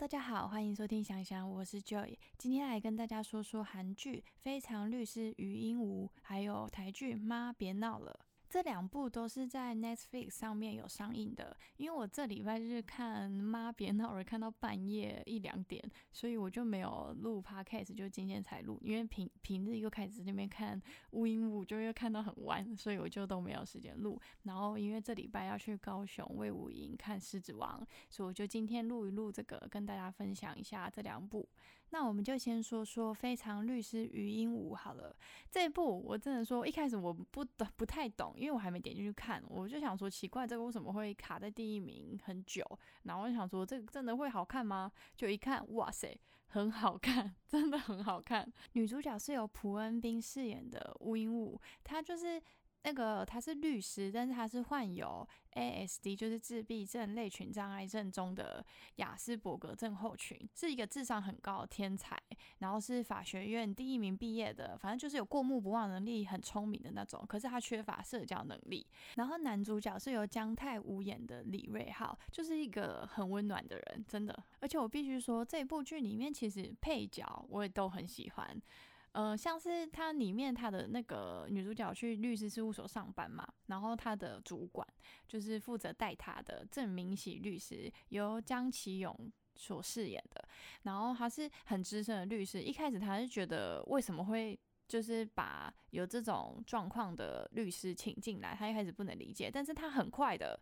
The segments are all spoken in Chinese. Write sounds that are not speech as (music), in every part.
大家好，欢迎收听想想，我是 Joy，今天来跟大家说说韩剧《非常律师与鹦鹉》，还有台剧《妈别闹了》。这两部都是在 Netflix 上面有上映的。因为我这礼拜日看《妈别闹了》，看到半夜一两点，所以我就没有录 Podcast，就今天才录。因为平平日又开始那边看《乌鹦鹉》，就又看到很晚，所以我就都没有时间录。然后因为这礼拜要去高雄魏武营看《狮子王》，所以我就今天录一录这个，跟大家分享一下这两部。那我们就先说说《非常律师余英武》好了。这一部我真的说一开始我不懂，不太懂。因为我还没点进去看，我就想说奇怪，这个为什么会卡在第一名很久？然后我就想说，这个真的会好看吗？就一看，哇塞，很好看，真的很好看。女主角是由朴恩斌饰演的吴英武，她就是。那个他是律师，但是他是患有 ASD，就是自闭症类群障碍症中的雅斯伯格症候群，是一个智商很高的天才，然后是法学院第一名毕业的，反正就是有过目不忘能力，很聪明的那种。可是他缺乏社交能力。然后男主角是由姜泰武演的李瑞浩，就是一个很温暖的人，真的。而且我必须说，这部剧里面其实配角我也都很喜欢。呃，像是它里面它的那个女主角去律师事务所上班嘛，然后她的主管就是负责带她的郑明喜律师，由江启勇所饰演的，然后他是很资深的律师，一开始他是觉得为什么会。就是把有这种状况的律师请进来，他一开始不能理解，但是他很快的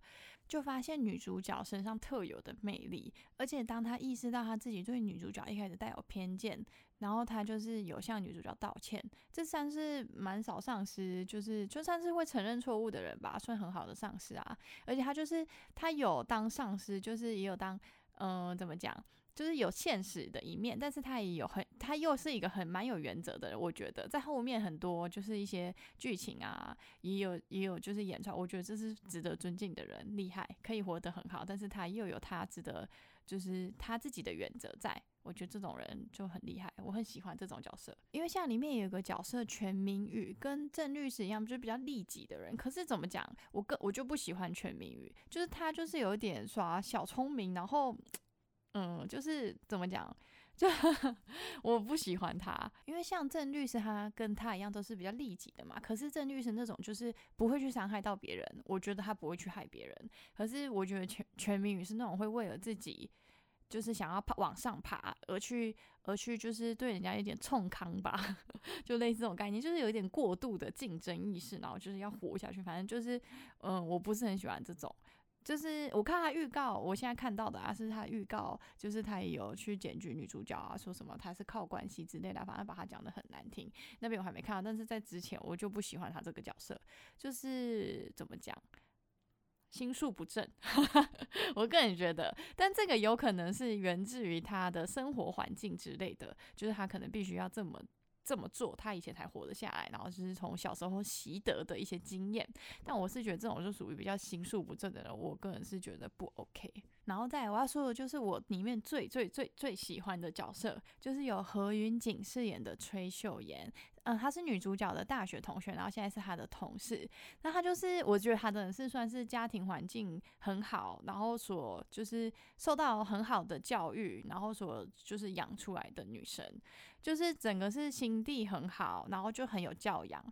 就发现女主角身上特有的魅力，而且当他意识到他自己对女主角一开始带有偏见，然后他就是有向女主角道歉，这算是蛮少上司，就是就算是会承认错误的人吧，算很好的上司啊，而且他就是他有当上司，就是也有当嗯怎么讲？就是有现实的一面，但是他也有很，他又是一个很蛮有原则的人。我觉得在后面很多就是一些剧情啊，也有也有就是演出来，我觉得这是值得尊敬的人，厉害，可以活得很好。但是他又有他值得，就是他自己的原则，在我觉得这种人就很厉害，我很喜欢这种角色。因为像里面有个角色全明宇，跟郑律师一样，就是比较利己的人。可是怎么讲，我更我就不喜欢全明宇，就是他就是有点耍小聪明，然后。嗯，就是怎么讲，就 (laughs) 我不喜欢他，因为像郑律师，他跟他一样都是比较利己的嘛。可是郑律师那种就是不会去伤害到别人，我觉得他不会去害别人。可是我觉得全全民宇是那种会为了自己，就是想要爬往上爬而去而去，就是对人家有点冲康吧，(laughs) 就类似这种概念，就是有一点过度的竞争意识，然后就是要活下去。反正就是，嗯，我不是很喜欢这种。就是我看他预告，我现在看到的啊，是他预告，就是他也有去检举女主角啊，说什么他是靠关系之类的，反正把他讲的很难听。那边我还没看到，但是在之前我就不喜欢他这个角色，就是怎么讲，心术不正。(laughs) 我个人觉得，但这个有可能是源自于他的生活环境之类的，就是他可能必须要这么。这么做，他以前才活得下来，然后就是从小时候习得的一些经验。但我是觉得这种就属于比较心术不正的人，我个人是觉得不 OK。然后再我要说的就是我里面最最最最喜欢的角色，就是有何云锦饰演的崔秀妍。嗯，她是女主角的大学同学，然后现在是她的同事。那她就是我觉得她真的是算是家庭环境很好，然后所就是受到很好的教育，然后所就是养出来的女生，就是整个是心地很好，然后就很有教养。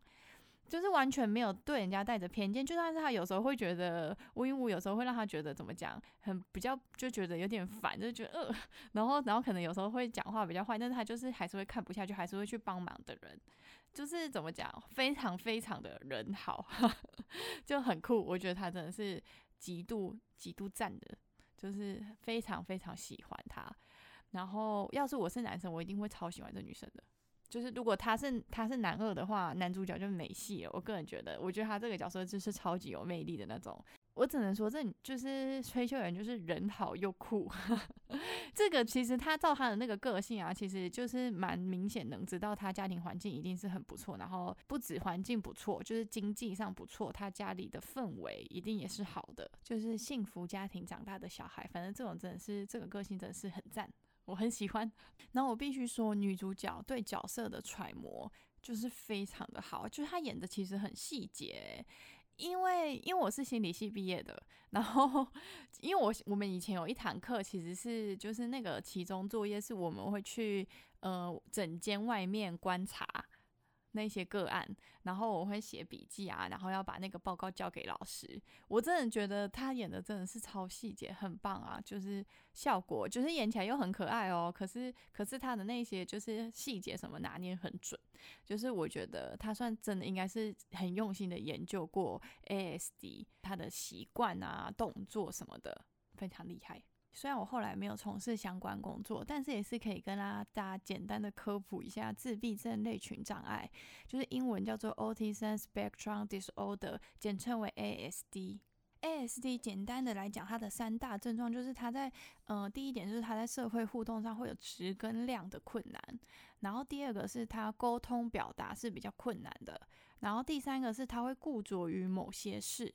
就是完全没有对人家带着偏见，就算是他有时候会觉得吴英武有时候会让他觉得怎么讲，很比较就觉得有点烦，就觉得呃，(laughs) 然后然后可能有时候会讲话比较坏，但是他就是还是会看不下去，还是会去帮忙的人，就是怎么讲，非常非常的人好，(laughs) 就很酷。我觉得他真的是极度极度赞的，就是非常非常喜欢他。然后要是我是男生，我一定会超喜欢这女生的。就是如果他是他是男二的话，男主角就没戏了。我个人觉得，我觉得他这个角色就是超级有魅力的那种。我只能说，这就是崔秀妍，就是人好又酷。(laughs) 这个其实他照他的那个个性啊，其实就是蛮明显，能知道他家庭环境一定是很不错。然后不止环境不错，就是经济上不错，他家里的氛围一定也是好的，就是幸福家庭长大的小孩。反正这种真的是这个个性真的是很赞。我很喜欢，然后我必须说，女主角对角色的揣摩就是非常的好，就是她演的其实很细节。因为因为我是心理系毕业的，然后因为我我们以前有一堂课，其实是就是那个期中作业是我们会去呃整间外面观察。那些个案，然后我会写笔记啊，然后要把那个报告交给老师。我真的觉得他演的真的是超细节，很棒啊！就是效果，就是演起来又很可爱哦。可是，可是他的那些就是细节什么拿捏很准，就是我觉得他算真的应该是很用心的研究过 ASD 他的习惯啊、动作什么的，非常厉害。虽然我后来没有从事相关工作，但是也是可以跟大家简单的科普一下自闭症类群障碍，就是英文叫做 Autism Spectrum Disorder，简称为 ASD。ASD 简单的来讲，它的三大症状就是它在，呃，第一点就是它在社会互动上会有质跟量的困难，然后第二个是它沟通表达是比较困难的，然后第三个是它会固着于某些事。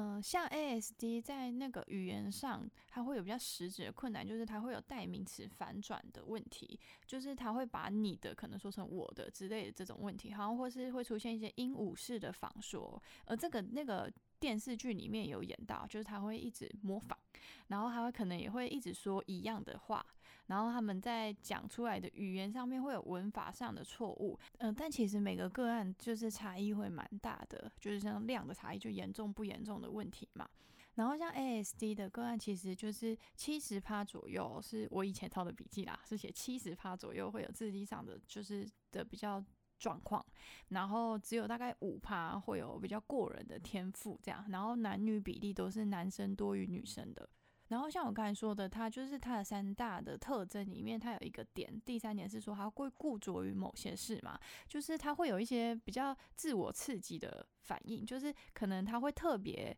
嗯，像 ASD 在那个语言上，它会有比较实质的困难，就是它会有代名词反转的问题，就是它会把你的可能说成我的之类的这种问题，好像或是会出现一些鹦鹉式的仿说，而这个那个电视剧里面有演到，就是他会一直模仿，然后他会可能也会一直说一样的话。然后他们在讲出来的语言上面会有文法上的错误，嗯，但其实每个个案就是差异会蛮大的，就是像量的差异就严重不严重的问题嘛。然后像 ASD 的个案，其实就是七十趴左右，是我以前抄的笔记啦，是写七十趴左右会有智力上的就是的比较状况，然后只有大概五趴会有比较过人的天赋这样，然后男女比例都是男生多于女生的。然后像我刚才说的，它就是它的三大的特征里面，它有一个点，第三点是说它会固着于某些事嘛，就是它会有一些比较自我刺激的反应，就是可能他会特别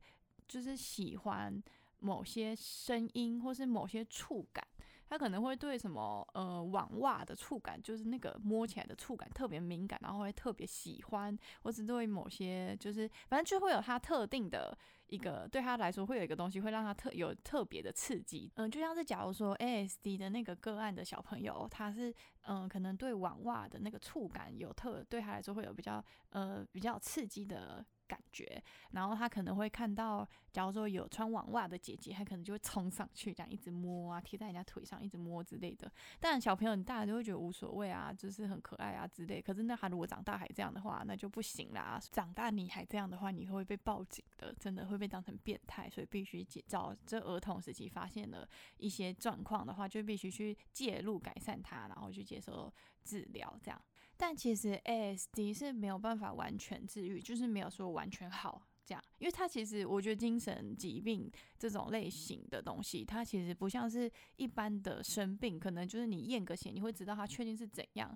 就是喜欢某些声音或是某些触感。他可能会对什么呃网袜的触感，就是那个摸起来的触感特别敏感，然后会特别喜欢，或者对某些就是反正就会有他特定的一个对他来说会有一个东西会让他特有特别的刺激。嗯，就像是假如说 ASD 的那个个案的小朋友，他是嗯可能对网袜的那个触感有特对他来说会有比较呃比较刺激的。感觉，然后他可能会看到，假如说有穿网袜的姐姐，他可能就会冲上去，这样一直摸啊，贴在人家腿上一直摸之类的。当然，小朋友你大家都会觉得无所谓啊，就是很可爱啊之类。可是那他如果长大还这样的话，那就不行啦。长大你还这样的话，你会被报警的，真的会被当成变态。所以必须介照这儿童时期发现了一些状况的话，就必须去介入改善它，然后去接受治疗，这样。但其实 ASD 是没有办法完全治愈，就是没有说完全好这样，因为它其实我觉得精神疾病这种类型的东西，它其实不像是一般的生病，可能就是你验个血你会知道它确定是怎样，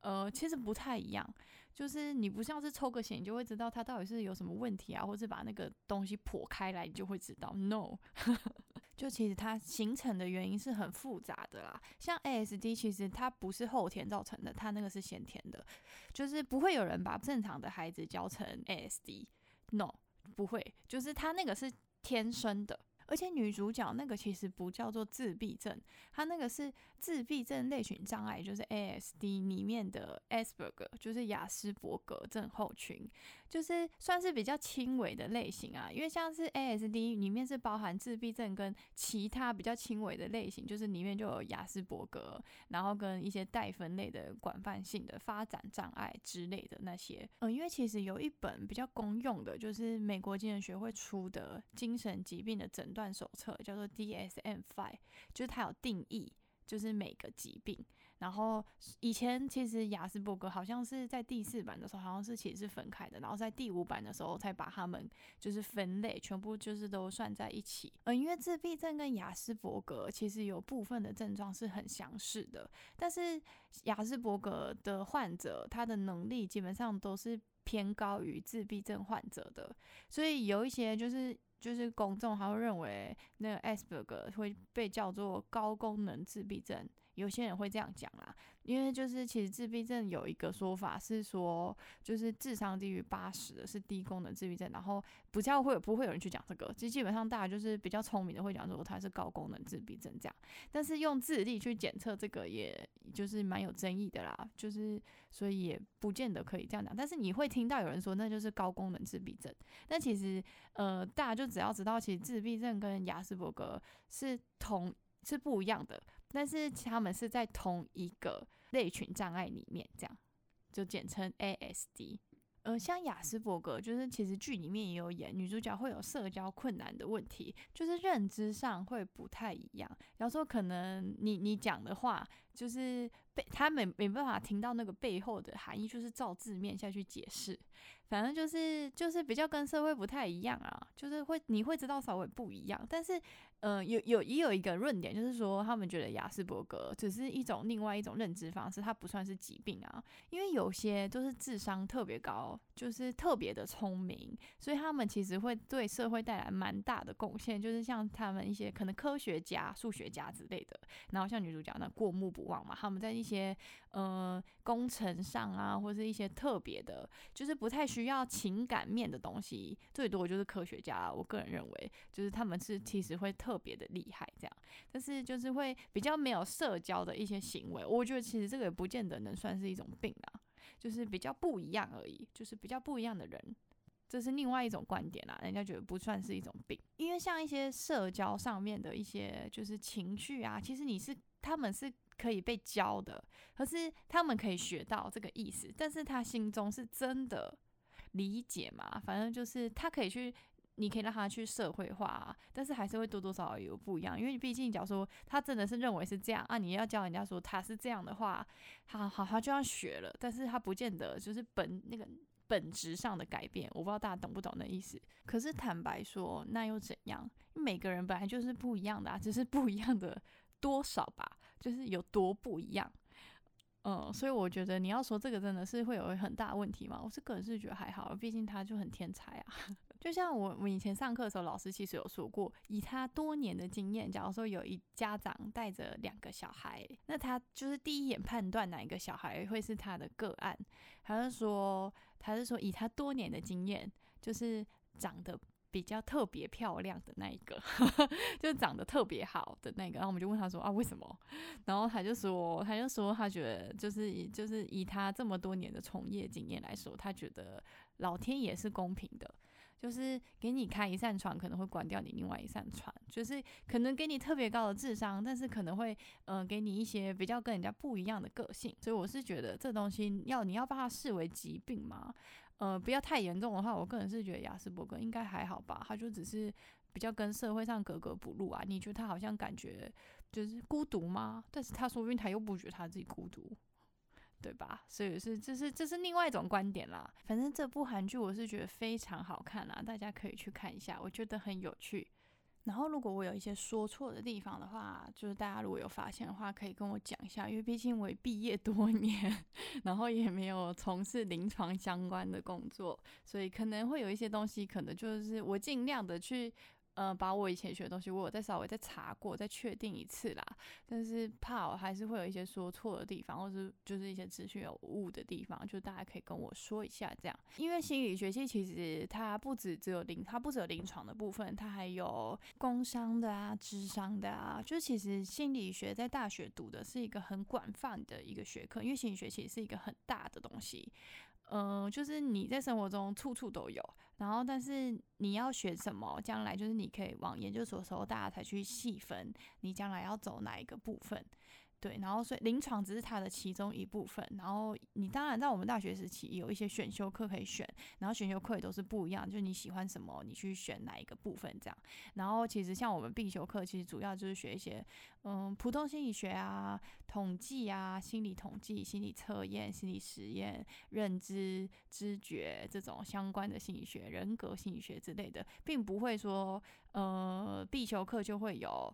呃，其实不太一样，就是你不像是抽个血你就会知道它到底是有什么问题啊，或者把那个东西剖开来你就会知道，no。(laughs) 就其实它形成的原因是很复杂的啦，像 ASD 其实它不是后天造成的，它那个是先天的，就是不会有人把正常的孩子教成 ASD，no，不会，就是他那个是天生的。而且女主角那个其实不叫做自闭症，她那个是自闭症类群障碍，就是 ASD 里面的 Asperger，就是雅斯伯格症候群，就是算是比较轻微的类型啊。因为像是 ASD 里面是包含自闭症跟其他比较轻微的类型，就是里面就有雅斯伯格，然后跟一些带分类的广泛性的发展障碍之类的那些。嗯，因为其实有一本比较公用的，就是美国精神学会出的精神疾病的诊。段手册叫做 DSM-5，就是它有定义，就是每个疾病。然后以前其实雅斯伯格好像是在第四版的时候，好像是其实是分开的，然后在第五版的时候才把他们就是分类，全部就是都算在一起。嗯，因为自闭症跟雅斯伯格其实有部分的症状是很相似的，但是雅斯伯格的患者他的能力基本上都是偏高于自闭症患者的，所以有一些就是。就是公众还会认为那个 Asperger 会被叫做高功能自闭症，有些人会这样讲啦。因为就是其实自闭症有一个说法是说，就是智商低于八十的是低功能自闭症，然后不叫会不会有人去讲这个，其实基本上大家就是比较聪明的会讲说他是高功能自闭症这样，但是用智力去检测这个，也就是蛮有争议的啦，就是所以也不见得可以这样讲，但是你会听到有人说那就是高功能自闭症，但其实呃大家就只要知道，其实自闭症跟雅斯伯格是同是不一样的，但是他们是在同一个。类群障碍里面，这样就简称 ASD。呃，像雅斯伯格，就是其实剧里面也有演，女主角会有社交困难的问题，就是认知上会不太一样。然后说可能你你讲的话，就是被他没没办法听到那个背后的含义，就是照字面下去解释。反正就是就是比较跟社会不太一样啊，就是会你会知道稍微不一样，但是。呃，有有也有一个论点，就是说他们觉得雅斯伯格只是一种另外一种认知方式，它不算是疾病啊。因为有些都是智商特别高，就是特别的聪明，所以他们其实会对社会带来蛮大的贡献。就是像他们一些可能科学家、数学家之类的，然后像女主角那过目不忘嘛，他们在一些呃工程上啊，或是一些特别的，就是不太需要情感面的东西，最多就是科学家。我个人认为，就是他们是其实会特。特别的厉害，这样，但是就是会比较没有社交的一些行为，我觉得其实这个也不见得能算是一种病啊，就是比较不一样而已，就是比较不一样的人，这是另外一种观点啦。人家觉得不算是一种病，因为像一些社交上面的一些就是情绪啊，其实你是他们是可以被教的，可是他们可以学到这个意思，但是他心中是真的理解嘛？反正就是他可以去。你可以让他去社会化，但是还是会多多少少有不一样，因为毕竟假如说他真的是认为是这样啊，你要教人家说他是这样的话，好好他就要学了，但是他不见得就是本那个本质上的改变，我不知道大家懂不懂那意思。可是坦白说，那又怎样？每个人本来就是不一样的啊，只是不一样的多少吧，就是有多不一样。嗯，所以我觉得你要说这个真的是会有很大问题吗？我是个人是觉得还好，毕竟他就很天才啊。(laughs) 就像我我以前上课的时候，老师其实有说过，以他多年的经验，假如说有一家长带着两个小孩，那他就是第一眼判断哪一个小孩会是他的个案，他是说他是说以他多年的经验，就是长得比较特别漂亮的那一个，(laughs) 就长得特别好的那个。然后我们就问他说啊为什么？然后他就说他就说他觉得就是以就是以他这么多年的从业经验来说，他觉得老天爷是公平的。就是给你开一扇窗，可能会关掉你另外一扇窗。就是可能给你特别高的智商，但是可能会嗯给你一些比较跟人家不一样的个性。所以我是觉得这东西要你要把它视为疾病嘛，呃不要太严重的话，我个人是觉得雅斯伯格应该还好吧。他就只是比较跟社会上格格不入啊。你觉得他好像感觉就是孤独吗？但是他说不定他又不觉得他自己孤独。对吧？所以是，这是这是另外一种观点啦。反正这部韩剧我是觉得非常好看啦，大家可以去看一下，我觉得很有趣。然后如果我有一些说错的地方的话，就是大家如果有发现的话，可以跟我讲一下，因为毕竟我毕业多年，(laughs) 然后也没有从事临床相关的工作，所以可能会有一些东西，可能就是我尽量的去。嗯，把我以前学的东西，我有再稍微再查过，再确定一次啦。但是怕我还是会有一些说错的地方，或是就是一些资讯有误的地方，就大家可以跟我说一下这样。因为心理学系其实它不止只有临，它不只有临床的部分，它还有工商的啊、智商的啊。就其实心理学在大学读的是一个很广泛的一个学科，因为心理学其实是一个很大的东西。嗯，就是你在生活中处处都有，然后但是你要选什么，将来就是你可以往研究所的时候，大家才去细分你将来要走哪一个部分。对，然后所以临床只是它的其中一部分，然后你当然在我们大学时期有一些选修课可以选，然后选修课也都是不一样，就你喜欢什么，你去选哪一个部分这样。然后其实像我们必修课，其实主要就是学一些，嗯，普通心理学啊、统计啊、心理统计、心理测验、心理实验、认知、知觉这种相关的心理学、人格心理学之类的，并不会说，呃，必修课就会有。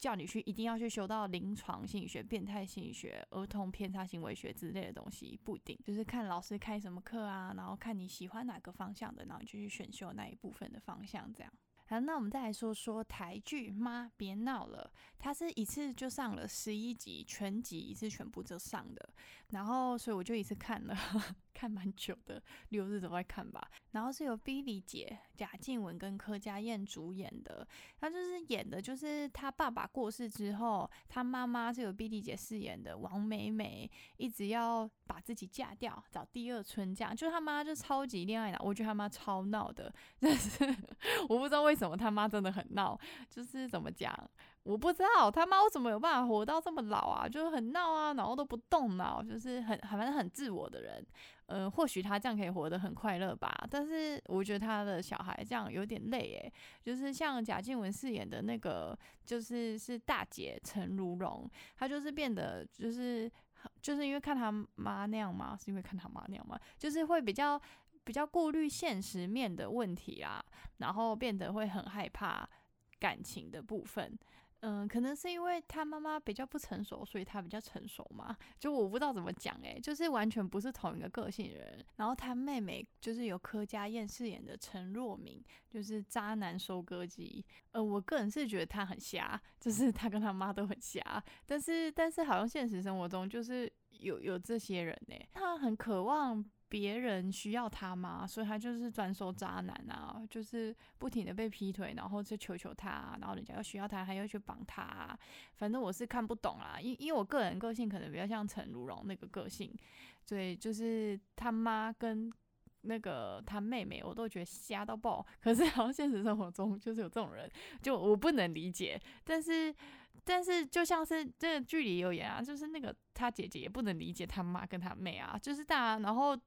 叫你去一定要去修到临床心理学、变态心理学、儿童偏差行为学之类的东西，不一定，就是看老师开什么课啊，然后看你喜欢哪个方向的，然后就去选修那一部分的方向这样。好，那我们再来说说台剧《妈别闹了》，它是一次就上了十一集，全集一次全部就上的，然后所以我就一次看了。看蛮久的，六日都在看吧。然后是由 Billy 姐、贾静雯跟柯佳燕主演的。他就是演的，就是他爸爸过世之后，他妈妈是由 Billy 姐饰演的王美美，一直要把自己嫁掉，找第二春嫁。就他妈就超级恋爱脑，我觉得他妈超闹的，但是 (laughs) 我不知道为什么他妈真的很闹，就是怎么讲。我不知道他妈我怎么有办法活到这么老啊？就是很闹啊，然后都不动脑，就是很反正很自我的人。嗯，或许他这样可以活得很快乐吧。但是我觉得他的小孩这样有点累诶，就是像贾静雯饰演的那个，就是是大姐陈如蓉，她就是变得就是就是因为看他妈那样吗？是因为看他妈那样吗？就是会比较比较顾虑现实面的问题啊，然后变得会很害怕感情的部分。嗯，可能是因为他妈妈比较不成熟，所以他比较成熟嘛。就我不知道怎么讲，诶，就是完全不是同一个个性人。然后他妹妹就是由柯佳燕饰演的陈若明，就是渣男收割机。呃，我个人是觉得他很瞎，就是他跟他妈都很瞎。但是，但是好像现实生活中就是有有这些人呢，他很渴望。别人需要他吗？所以他就是专收渣男啊，就是不停的被劈腿，然后就求求他，然后人家又需要他，还要去帮他。反正我是看不懂啊，因因为我个人个性可能比较像陈如蓉那个个性，所以就是他妈跟那个他妹妹，我都觉得瞎到爆。可是好像现实生活中就是有这种人，就我不能理解。但是但是就像是这个剧里有演啊，就是那个他姐姐也不能理解他妈跟他妹啊，就是大家然后。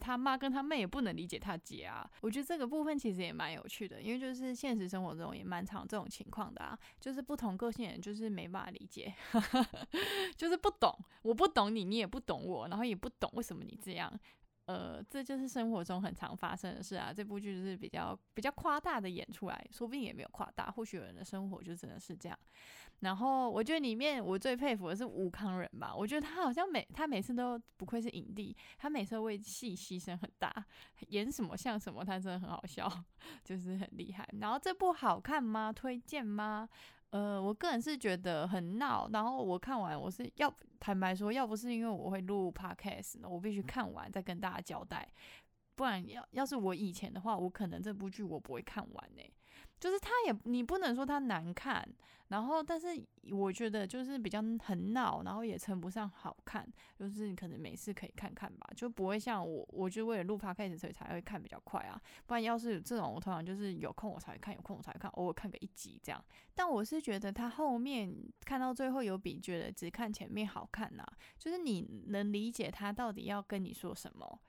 他妈跟他妹也不能理解他姐啊，我觉得这个部分其实也蛮有趣的，因为就是现实生活中也蛮常这种情况的啊，就是不同个性人就是没办法理解，(laughs) 就是不懂，我不懂你，你也不懂我，然后也不懂为什么你这样。呃，这就是生活中很常发生的事啊。这部剧就是比较比较夸大的演出来，说不定也没有夸大，或许有人的生活就真的是这样。然后我觉得里面我最佩服的是吴康仁吧，我觉得他好像每他每次都不愧是影帝，他每次为戏牺牲很大，演什么像什么，他真的很好笑，(laughs) 就是很厉害。然后这部好看吗？推荐吗？呃，我个人是觉得很闹，然后我看完我是要坦白说，要不是因为我会录 podcast，我必须看完再跟大家交代，不然要要是我以前的话，我可能这部剧我不会看完呢。就是他也你不能说他难看，然后但是我觉得就是比较很闹，然后也称不上好看，就是你可能没事可以看看吧，就不会像我，我就为了录 podcast 所以才会看比较快啊，不然要是这种我通常就是有空我才会看，有空我才看，偶尔看个一集这样。但我是觉得他后面看到最后有比觉得只看前面好看呐，就是你能理解他到底要跟你说什么。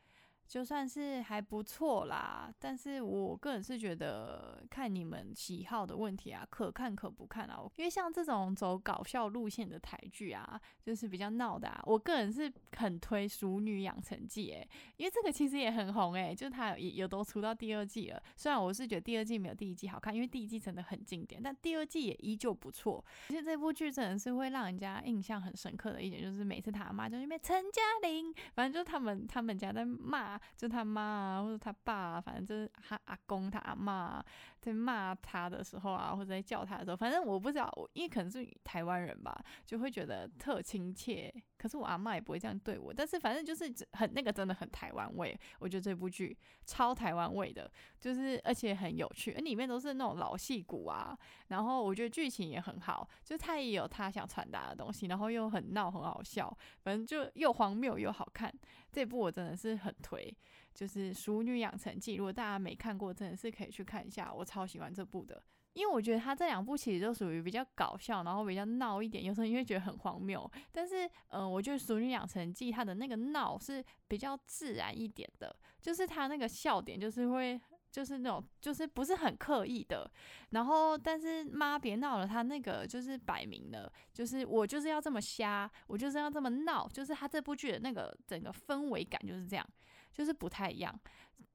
就算是还不错啦，但是我个人是觉得看你们喜好的问题啊，可看可不看啊。因为像这种走搞笑路线的台剧啊，就是比较闹的啊，我个人是很推《熟女养成记》诶，因为这个其实也很红诶，就是它也有都出到第二季了。虽然我是觉得第二季没有第一季好看，因为第一季真的很经典，但第二季也依旧不错。而且这部剧真的是会让人家印象很深刻的一点，就是每次他阿妈就因为陈嘉玲，反正就是他们他们家在骂。就他妈啊，或者他爸啊，反正就是他阿公、他阿妈在骂他的时候啊，或者在叫他的时候，反正我不知道，因为可能是台湾人吧，就会觉得特亲切。可是我阿妈也不会这样对我，但是反正就是很那个，真的很台湾味。我觉得这部剧超台湾味的，就是而且很有趣，里面都是那种老戏骨啊。然后我觉得剧情也很好，就是他也有他想传达的东西，然后又很闹很好笑，反正就又荒谬又好看。这部我真的是很推，就是《熟女养成记》，如果大家没看过，真的是可以去看一下，我超喜欢这部的。因为我觉得他这两部其实都属于比较搞笑，然后比较闹一点，有时候你会觉得很荒谬。但是，嗯，我觉得《熟女养成记》它的那个闹是比较自然一点的，就是它那个笑点就是会，就是那种就是不是很刻意的。然后，但是妈别闹了，他那个就是摆明了，就是我就是要这么瞎，我就是要这么闹，就是他这部剧的那个整个氛围感就是这样，就是不太一样，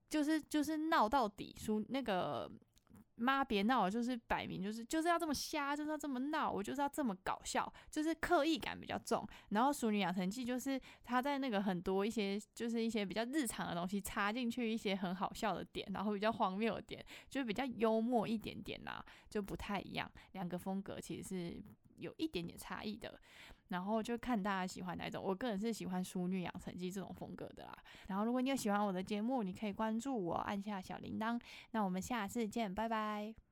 就是就是闹到底，输那个。妈别闹，就是摆明就是就是要这么瞎，就是要这么闹，我就是要这么搞笑，就是刻意感比较重。然后《熟女养成记》就是他在那个很多一些就是一些比较日常的东西插进去一些很好笑的点，然后比较荒谬的点，就是比较幽默一点点啦，就不太一样。两个风格其实是有一点点差异的。然后就看大家喜欢哪种，我个人是喜欢《淑女养成记》这种风格的啦。然后如果你有喜欢我的节目，你可以关注我，按下小铃铛。那我们下次见，拜拜。